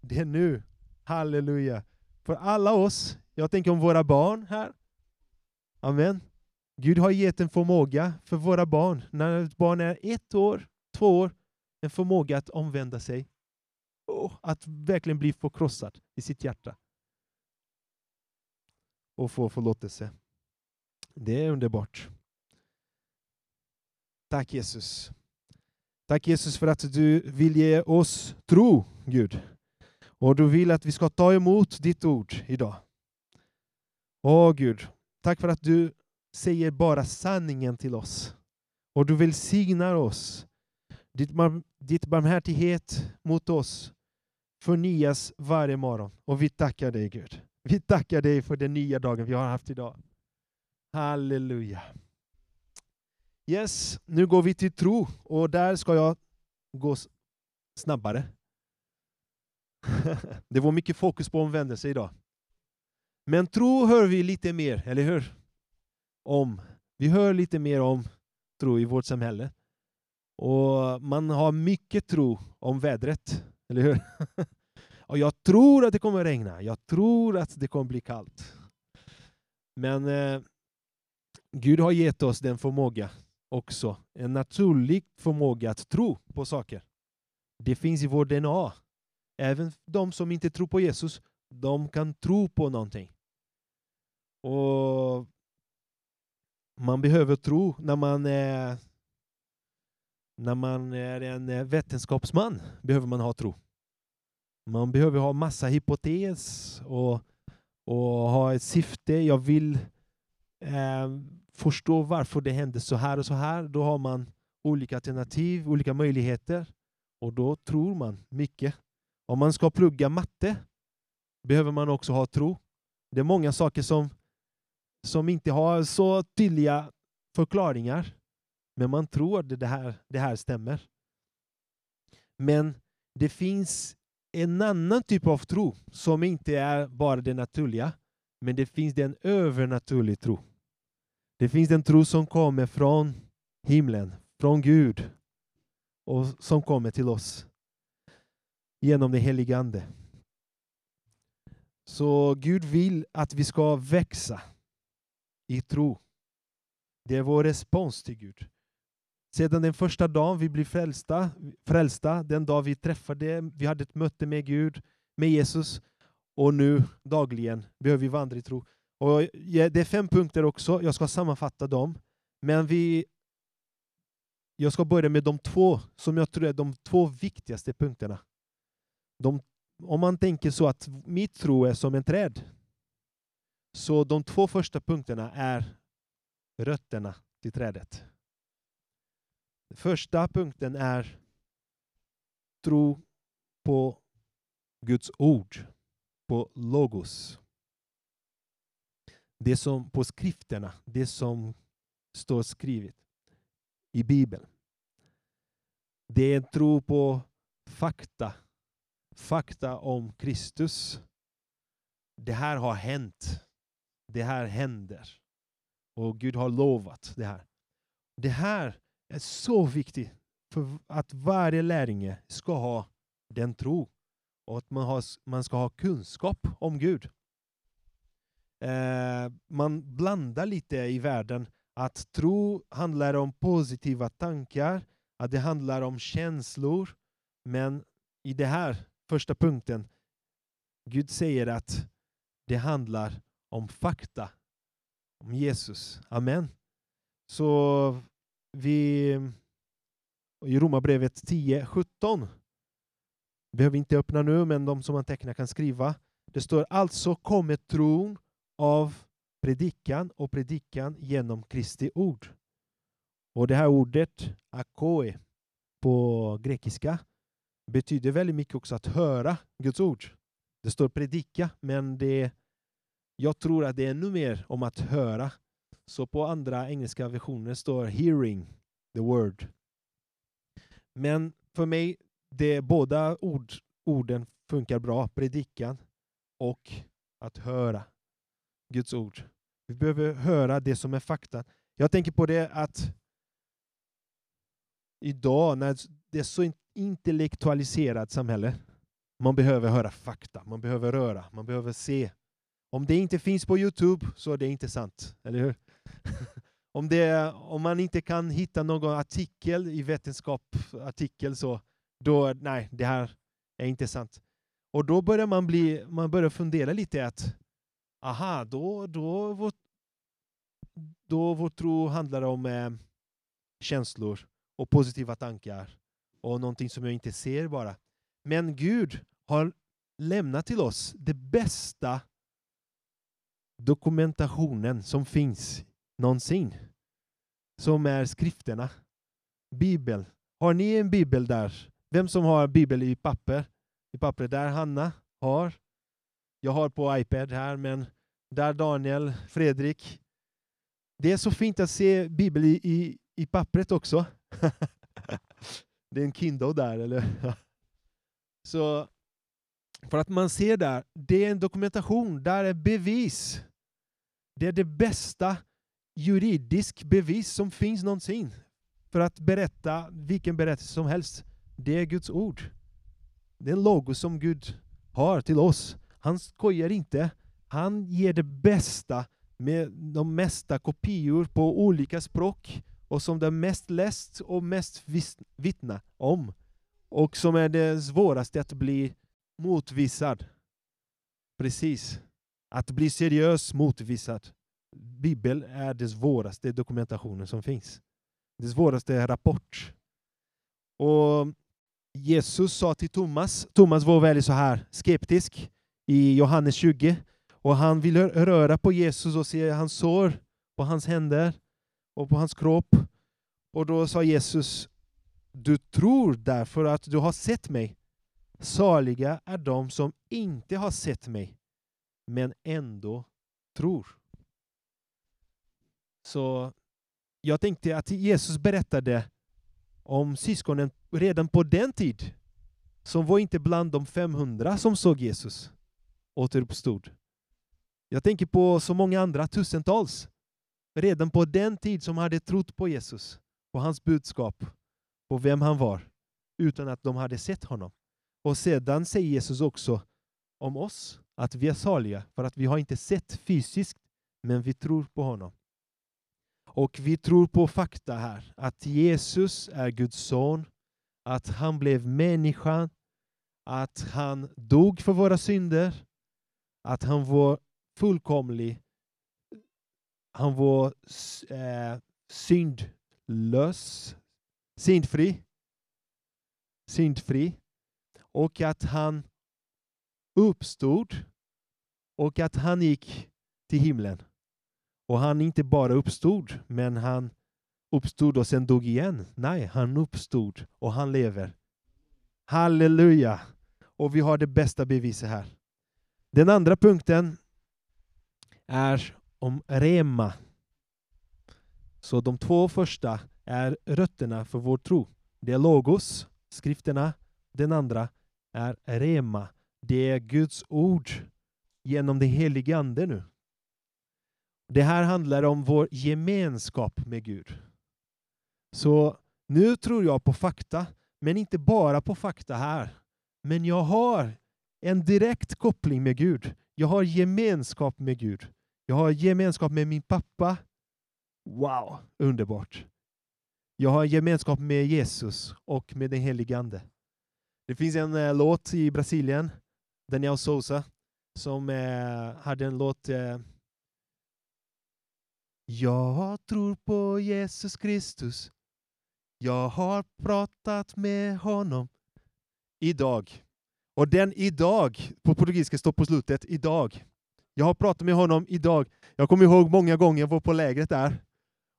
Det är nu. Halleluja. För alla oss, jag tänker om våra barn här. Amen. Gud har gett en förmåga för våra barn, när ett barn är ett år, två år, en förmåga att omvända sig. Och att verkligen bli förkrossad i sitt hjärta. Och få förlåtelse. Det är underbart. Tack Jesus. Tack Jesus för att du vill ge oss tro, Gud. Och du vill att vi ska ta emot ditt ord idag. Åh Gud, tack för att du säger bara sanningen till oss. Och du välsignar oss. Ditt, ditt barmhärtighet mot oss förnyas varje morgon. Och vi tackar dig Gud. Vi tackar dig för den nya dagen vi har haft idag. Halleluja. Yes, nu går vi till tro och där ska jag gå snabbare. Det var mycket fokus på omvändelse idag. Men tro hör vi lite mer, eller hur? Om. Vi hör lite mer om tro i vårt samhälle. Och man har mycket tro om vädret, eller hur? Och jag tror att det kommer regna, jag tror att det kommer bli kallt. Men eh, Gud har gett oss den förmåga också, en naturlig förmåga att tro på saker. Det finns i vår DNA. Även de som inte tror på Jesus, de kan tro på någonting. Och man behöver tro när man är när man är en eh, vetenskapsman behöver man ha tro. Man behöver ha massa hypotes och, och ha ett syfte. Jag vill eh, förstå varför det hände så här och så här. Då har man olika alternativ, olika möjligheter och då tror man mycket. Om man ska plugga matte behöver man också ha tro. Det är många saker som, som inte har så tydliga förklaringar, men man tror att det här, det här stämmer. Men det finns en annan typ av tro som inte är bara det naturliga, men det finns en övernaturlig tro. Det finns en tro som kommer från himlen, från Gud och som kommer till oss genom den helige Ande. Så Gud vill att vi ska växa i tro. Det är vår respons till Gud. Sedan den första dagen vi blev frälsta, frälsta, den dag vi träffade, vi hade ett möte med Gud, med Jesus, och nu dagligen behöver vi vandra i tro. Och det är fem punkter också, jag ska sammanfatta dem. Men vi, jag ska börja med de två som jag tror är de två viktigaste punkterna. De, om man tänker så att mitt tro är som en träd, så de två första punkterna är rötterna till trädet. Den Första punkten är tro på Guds ord, på logos. Det som på skrifterna, det som står skrivet i Bibeln. Det är en tro på fakta, fakta om Kristus. Det här har hänt. Det här händer. Och Gud har lovat det här. Det här är så viktigt för att varje lärjunge ska ha den tro. och att man, har, man ska ha kunskap om Gud. Eh, man blandar lite i världen att tro handlar om positiva tankar, att det handlar om känslor. Men i den här första punkten, Gud säger att det handlar om fakta, om Jesus. Amen. Så vi i Romarbrevet 10.17 behöver inte öppna nu, men de som antecknar kan skriva. Det står alltså kommer tron av predikan och predikan genom Kristi ord. Och det här ordet, akoe, på grekiska betyder väldigt mycket också att höra Guds ord. Det står predika, men det, jag tror att det är ännu mer om att höra. Så på andra engelska versioner står hearing the word. Men för mig, det båda ord, orden funkar bra. Predikan och att höra Guds ord. Vi behöver höra det som är fakta. Jag tänker på det att idag när det är så intellektualiserat samhälle, man behöver höra fakta, man behöver röra, man behöver se. Om det inte finns på Youtube så är det inte sant, eller hur? om, det, om man inte kan hitta någon artikel i vetenskapsartikel så, då, nej, det här är inte sant. Och då börjar man, bli, man börjar fundera lite att, aha, då, då, vår, då vår tro handlar om eh, känslor och positiva tankar och någonting som jag inte ser bara. Men Gud har lämnat till oss det bästa dokumentationen som finns någonsin. Som är skrifterna. Bibel. Har ni en bibel där? Vem som har bibel i papper? I papper där Hanna har. Jag har på iPad här, men där Daniel, Fredrik. Det är så fint att se bibel i, i, i pappret också. det är en Kindle där, eller? så för att man ser där, det är en dokumentation, där är bevis. Det är det bästa juridisk bevis som finns någonsin för att berätta vilken berättelse som helst. Det är Guds ord. Det är en logos som Gud har till oss. Han skojar inte. Han ger det bästa med de mesta kopior på olika språk och som det är mest läst och mest vittna om. Och som är det svåraste att bli motvisad. Precis. Att bli seriös motvisad. Bibeln är den svåraste dokumentationen som finns. Det svåraste rapport. Och Jesus sa till Thomas, Thomas var väldigt så här skeptisk i Johannes 20, och han ville röra på Jesus och se hans sår på hans händer och på hans kropp. Och då sa Jesus, du tror därför att du har sett mig. Saliga är de som inte har sett mig, men ändå tror. Så jag tänkte att Jesus berättade om syskonen redan på den tid, som var inte bland de 500 som såg Jesus återuppstod. Jag tänker på så många andra, tusentals, redan på den tid som hade trott på Jesus, på hans budskap, på vem han var, utan att de hade sett honom. Och sedan säger Jesus också om oss att vi är saliga för att vi har inte sett fysiskt, men vi tror på honom. Och vi tror på fakta här, att Jesus är Guds son, att han blev människa, att han dog för våra synder, att han var fullkomlig, han var eh, syndlös, syndfri, syndfri, och att han uppstod och att han gick till himlen. Och han inte bara uppstod, men han uppstod och sen dog igen. Nej, han uppstod och han lever. Halleluja! Och vi har det bästa beviset här. Den andra punkten är om rema. Så de två första är rötterna för vår tro. Det är logos, skrifterna. Den andra är rema. Det är Guds ord genom den helige Ande nu. Det här handlar om vår gemenskap med Gud. Så nu tror jag på fakta, men inte bara på fakta här. Men jag har en direkt koppling med Gud. Jag har gemenskap med Gud. Jag har gemenskap med min pappa. Wow, underbart. Jag har gemenskap med Jesus och med den helige Ande. Det finns en eh, låt i Brasilien, Daniel Souza, som eh, hade en låt eh, Jag tror på Jesus Kristus. Jag har pratat med honom idag. Och den idag, på portugisiska står på slutet, idag. Jag har pratat med honom idag. Jag kommer ihåg många gånger jag var på lägret där.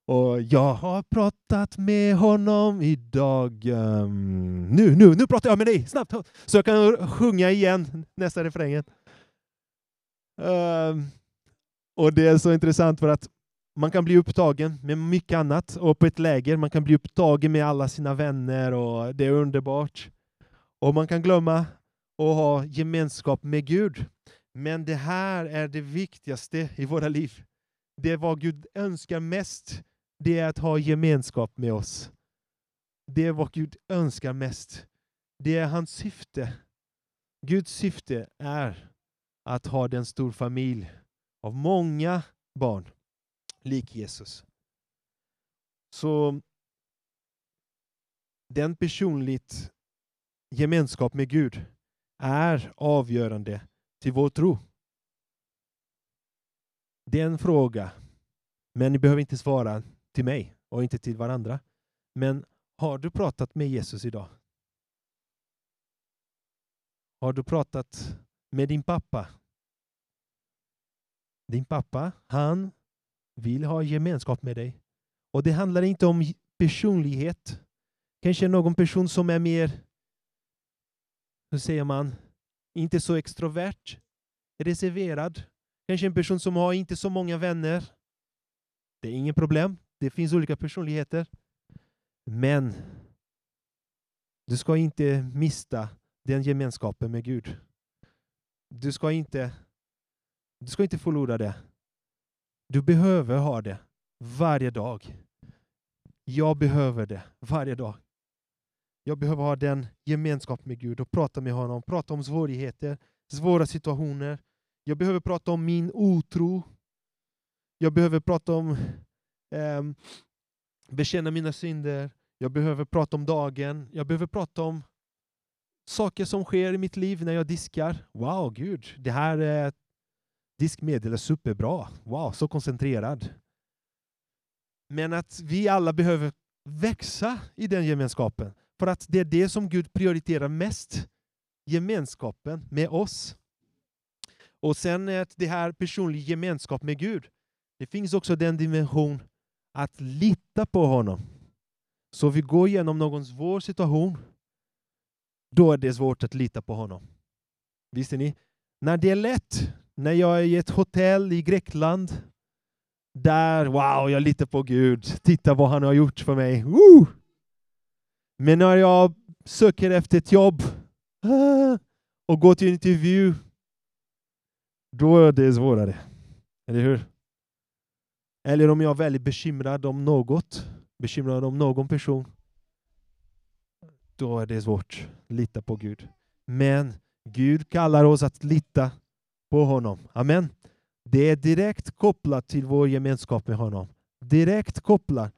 Och jag har pratat med honom idag. Um, ehm, nu, nu, nu pratar jag med dig, snabbt! Så jag kan sjunga igen nästa refrängen. Um, och det är så intressant för att man kan bli upptagen med mycket annat och på ett läger man kan bli upptagen med alla sina vänner och det är underbart. Och man kan glömma att ha gemenskap med Gud. Men det här är det viktigaste i våra liv. Det är vad Gud önskar mest, det är att ha gemenskap med oss. Det är vad Gud önskar mest. Det är hans syfte. Guds syfte är att ha den stor familj av många barn, lik Jesus. Så den personligt gemenskap med Gud är avgörande till vår tro. Det är en fråga, men ni behöver inte svara till mig och inte till varandra. Men har du pratat med Jesus idag? Har du pratat med din pappa? Din pappa, han vill ha gemenskap med dig. Och det handlar inte om personlighet. Kanske någon person som är mer, hur säger man, inte så extrovert, reserverad. Kanske en person som har inte så många vänner. Det är inget problem. Det finns olika personligheter. Men du ska inte mista den gemenskapen med Gud. Du ska inte, du ska inte förlora det. Du behöver ha det varje dag. Jag behöver det varje dag. Jag behöver ha den gemenskap med Gud och prata med honom, prata om svårigheter, svåra situationer. Jag behöver prata om min otro. Jag behöver prata om eh, bekänna mina synder. Jag behöver prata om dagen. Jag behöver prata om saker som sker i mitt liv när jag diskar. Wow, Gud, det här eh, diskmedel är superbra. Wow, så koncentrerad. Men att vi alla behöver växa i den gemenskapen. För att det är det som Gud prioriterar mest. Gemenskapen med oss. Och sen att det här personlig gemenskap med Gud. Det finns också den dimension att lita på honom. Så vi går igenom någon svår situation, då är det svårt att lita på honom. Visste ni? När det är lätt, när jag är i ett hotell i Grekland, där, wow, jag litar på Gud. Titta vad han har gjort för mig. Woo! Men när jag söker efter ett jobb ah, och går till intervju, då är det svårare. Eller hur? Eller om jag är väldigt bekymrad om något, bekymrad om någon person, då är det svårt att lita på Gud. Men Gud kallar oss att lita på honom. Amen. Det är direkt kopplat till vår gemenskap med honom. Direkt kopplat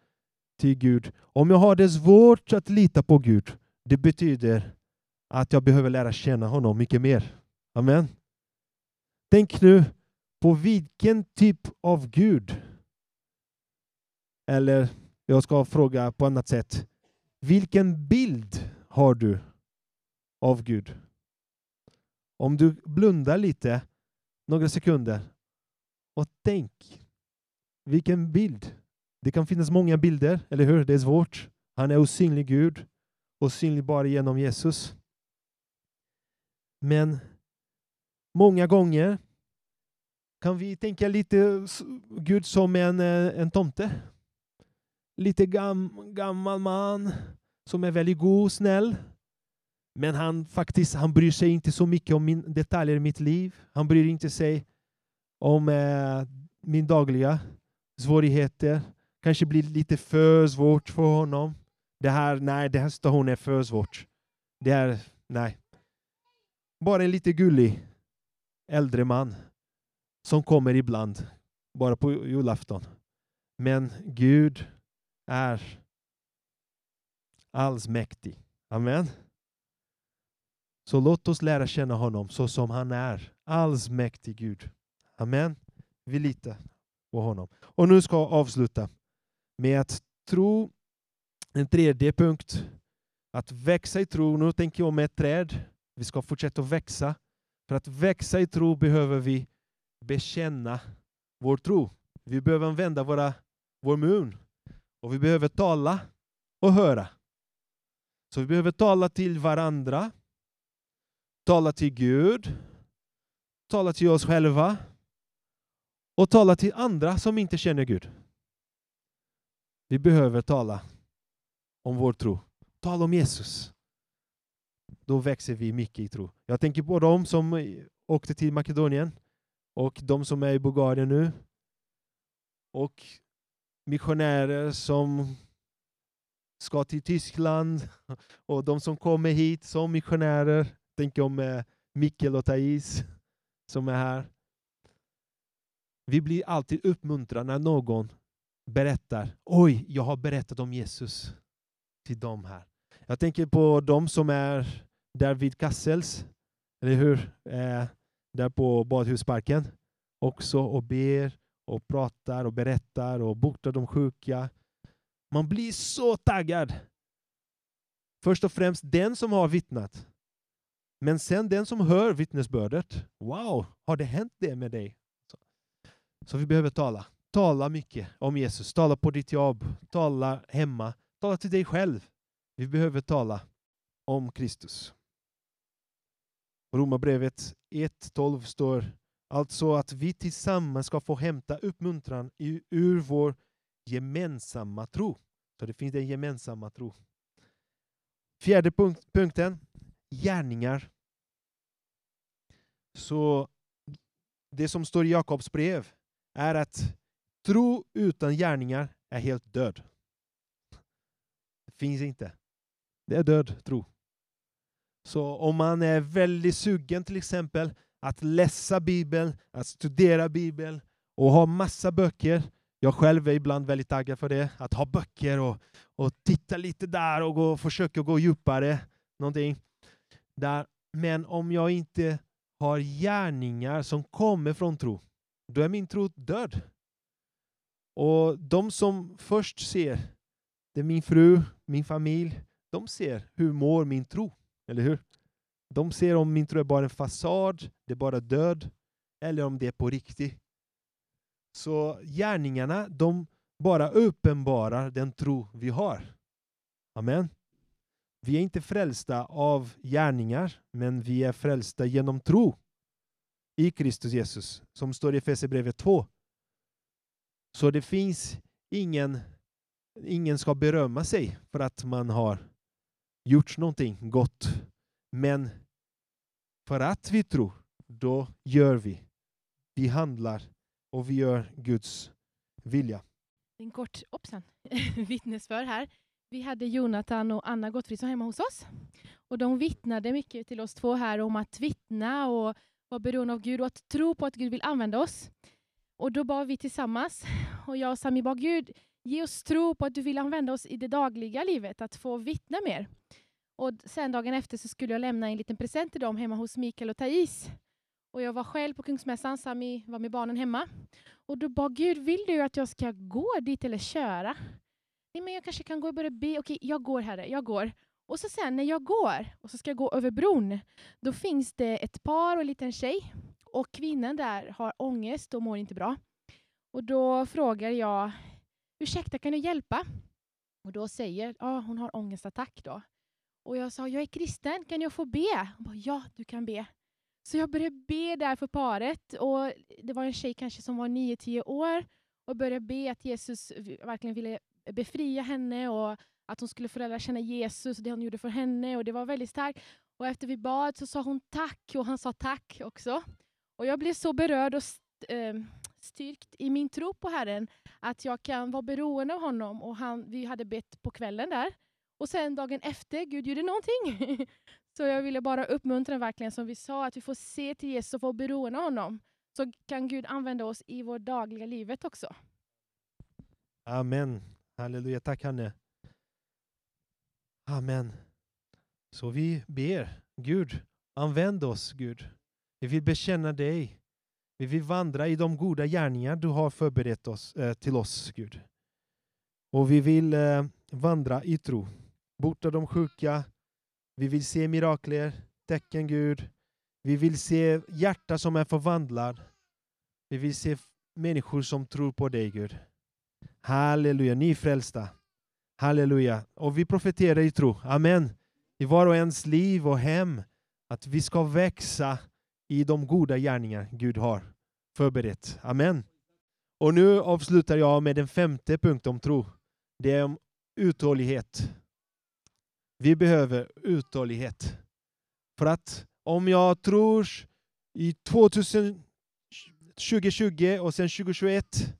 till Gud. Om jag har det svårt att lita på Gud, det betyder att jag behöver lära känna honom mycket mer. Amen. Tänk nu på vilken typ av Gud, eller jag ska fråga på annat sätt, vilken bild har du av Gud? Om du blundar lite, några sekunder, och tänk, vilken bild det kan finnas många bilder, eller hur? Det är svårt. Han är osynlig Gud, osynlig bara genom Jesus. Men många gånger kan vi tänka lite Gud som en, eh, en tomte. Lite gam, gammal man som är väldigt god och snäll. Men han faktiskt han bryr sig inte så mycket om min, detaljer i mitt liv. Han bryr inte sig om eh, min dagliga svårigheter kanske blir lite för svårt för honom. Det här, nej, det här situationen är för svårt. Det är, nej. bara en lite gullig äldre man som kommer ibland, bara på julafton. Men Gud är allsmäktig. Amen. Så låt oss lära känna honom så som han är. Allsmäktig Gud. Amen. Vi litar på honom. Och nu ska jag avsluta med att tro, en tredje punkt, att växa i tro. Nu tänker jag med ett träd. Vi ska fortsätta att växa. För att växa i tro behöver vi bekänna vår tro. Vi behöver använda våra, vår mun. Och vi behöver tala och höra. Så vi behöver tala till varandra, tala till Gud, tala till oss själva och tala till andra som inte känner Gud. Vi behöver tala om vår tro. Tala om Jesus. Då växer vi mycket i tro. Jag tänker på dem som åkte till Makedonien och de som är i Bulgarien nu. Och missionärer som ska till Tyskland och de som kommer hit som missionärer. Tänk om Mikkel och Thais som är här. Vi blir alltid uppmuntrade när någon berättar Oj, jag har berättat om Jesus till dem här. Jag tänker på de som är där vid Kassels, eller hur? Eh, där på Badhusparken också och ber och pratar och berättar och botar de sjuka. Man blir så taggad. Först och främst den som har vittnat. Men sen den som hör vittnesbördet. Wow, har det hänt det med dig? Så, så vi behöver tala. Tala mycket om Jesus. Tala på ditt jobb. Tala hemma. Tala till dig själv. Vi behöver tala om Kristus. Romarbrevet 1.12 står alltså att vi tillsammans ska få hämta uppmuntran ur vår gemensamma tro. Så det finns en gemensamma tro. Fjärde punkt, punkten, gärningar. Så det som står i Jakobs brev är att tro utan gärningar är helt död. Det finns inte. Det är död tro. Så om man är väldigt sugen till exempel att läsa Bibeln, att studera Bibeln och ha massa böcker. Jag själv är ibland väldigt taggad för det, att ha böcker och, och titta lite där och gå, försöka gå djupare. Någonting där. Men om jag inte har gärningar som kommer från tro, då är min tro död. Och de som först ser, det är min fru, min familj, de ser hur mår min tro. Eller hur? De ser om min tro är bara en fasad, det är bara död, eller om det är på riktigt. Så gärningarna, de bara uppenbarar den tro vi har. Amen. Vi är inte frälsta av gärningar, men vi är frälsta genom tro i Kristus Jesus, som står i Efesierbrevet 2. Så det finns ingen, ingen ska berömma sig för att man har gjort någonting gott. Men för att vi tror, då gör vi. Vi handlar och vi gör Guds vilja. En kort opsan. vittnesför här. Vi hade Jonathan och Anna Gottfridsson hemma hos oss. Och de vittnade mycket till oss två här om att vittna och vara beroende av Gud och att tro på att Gud vill använda oss. Och då bad vi tillsammans och jag och Sami bad Gud, ge oss tro på att du vill använda oss i det dagliga livet, att få vittna mer. Och sen dagen efter så skulle jag lämna en liten present till dem hemma hos Mikael och Thais. Och jag var själv på Kungsmässan, Sami var med barnen hemma. Och då bad Gud, vill du att jag ska gå dit eller köra? Nej, men jag kanske kan gå och börja be. Okej, jag går Herre, jag går. Och så sen när jag går och så ska jag gå över bron, då finns det ett par och en liten tjej. Och kvinnan där har ångest och mår inte bra. Och då frågar jag, ursäkta kan du hjälpa? Och då säger, ja hon har ångestattack då. Och jag sa, jag är kristen, kan jag få be? Hon bara, ja, du kan be. Så jag började be där för paret. Och Det var en tjej kanske som var 9-10 år och började be att Jesus verkligen ville befria henne och att hon skulle få lära känna Jesus och det han gjorde för henne. Och Det var väldigt starkt. Och efter vi bad så sa hon tack och han sa tack också. Och Jag blev så berörd och ehm, styrkt i min tro på Herren att jag kan vara beroende av honom. Och han, Vi hade bett på kvällen där och sen dagen efter, Gud gjorde någonting. Så jag ville bara uppmuntra verkligen som vi sa, att vi får se till Jesus och få beroende av honom. Så kan Gud använda oss i vårt dagliga livet också. Amen. Halleluja. Tack Hanne. Amen. Så vi ber, Gud, använd oss Gud. Vi vill bekänna dig. Vi vill vandra i de goda gärningar du har förberett oss, eh, till oss, Gud. Och vi vill eh, vandra i tro. Bota de sjuka. Vi vill se mirakler, tecken, Gud. Vi vill se hjärta som är förvandlad. Vi vill se människor som tror på dig, Gud. Halleluja, ni är frälsta. Halleluja. Och vi profeterar i tro. Amen. I var och ens liv och hem. Att vi ska växa i de goda gärningar Gud har förberett. Amen. Och nu avslutar jag med den femte punkten om tro. Det är om uthållighet. Vi behöver uthållighet. För att om jag tror i 2020 och sen 2021,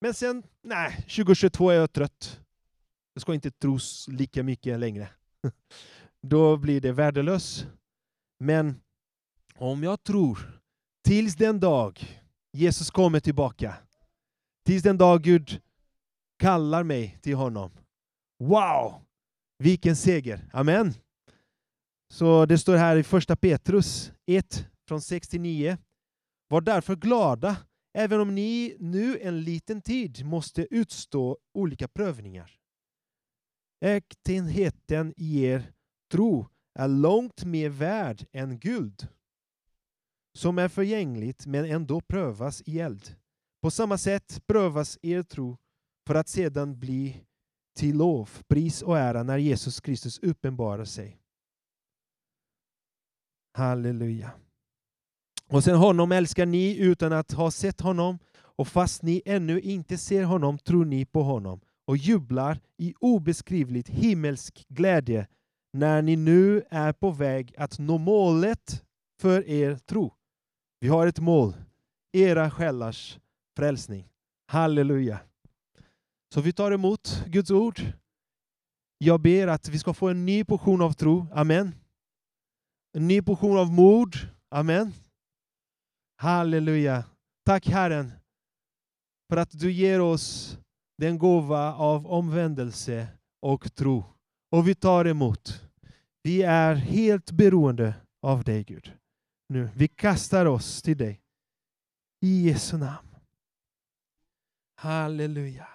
men sen, nej, 2022 är jag trött. Jag ska inte tro lika mycket längre. Då blir det värdelöst. Men om jag tror tills den dag Jesus kommer tillbaka, tills den dag Gud kallar mig till honom. Wow! Vilken seger! Amen! Så det står här i första Petrus 1 från 69. Var därför glada, även om ni nu en liten tid måste utstå olika prövningar. Äktenheten i er tro är långt mer värd än guld, som är förgängligt men ändå prövas i eld. På samma sätt prövas er tro för att sedan bli till lov, pris och ära när Jesus Kristus uppenbarar sig. Halleluja. Och sen honom älskar ni utan att ha sett honom och fast ni ännu inte ser honom tror ni på honom och jublar i obeskrivligt himmelsk glädje när ni nu är på väg att nå målet för er tro. Vi har ett mål, era själars frälsning. Halleluja. Så vi tar emot Guds ord. Jag ber att vi ska få en ny portion av tro. Amen. En ny portion av mod. Amen. Halleluja. Tack Herren för att du ger oss den gåva av omvändelse och tro. Och vi tar emot. Vi är helt beroende av dig Gud. Nu, vi kastar oss till dig. I Jesu namn. Halleluja.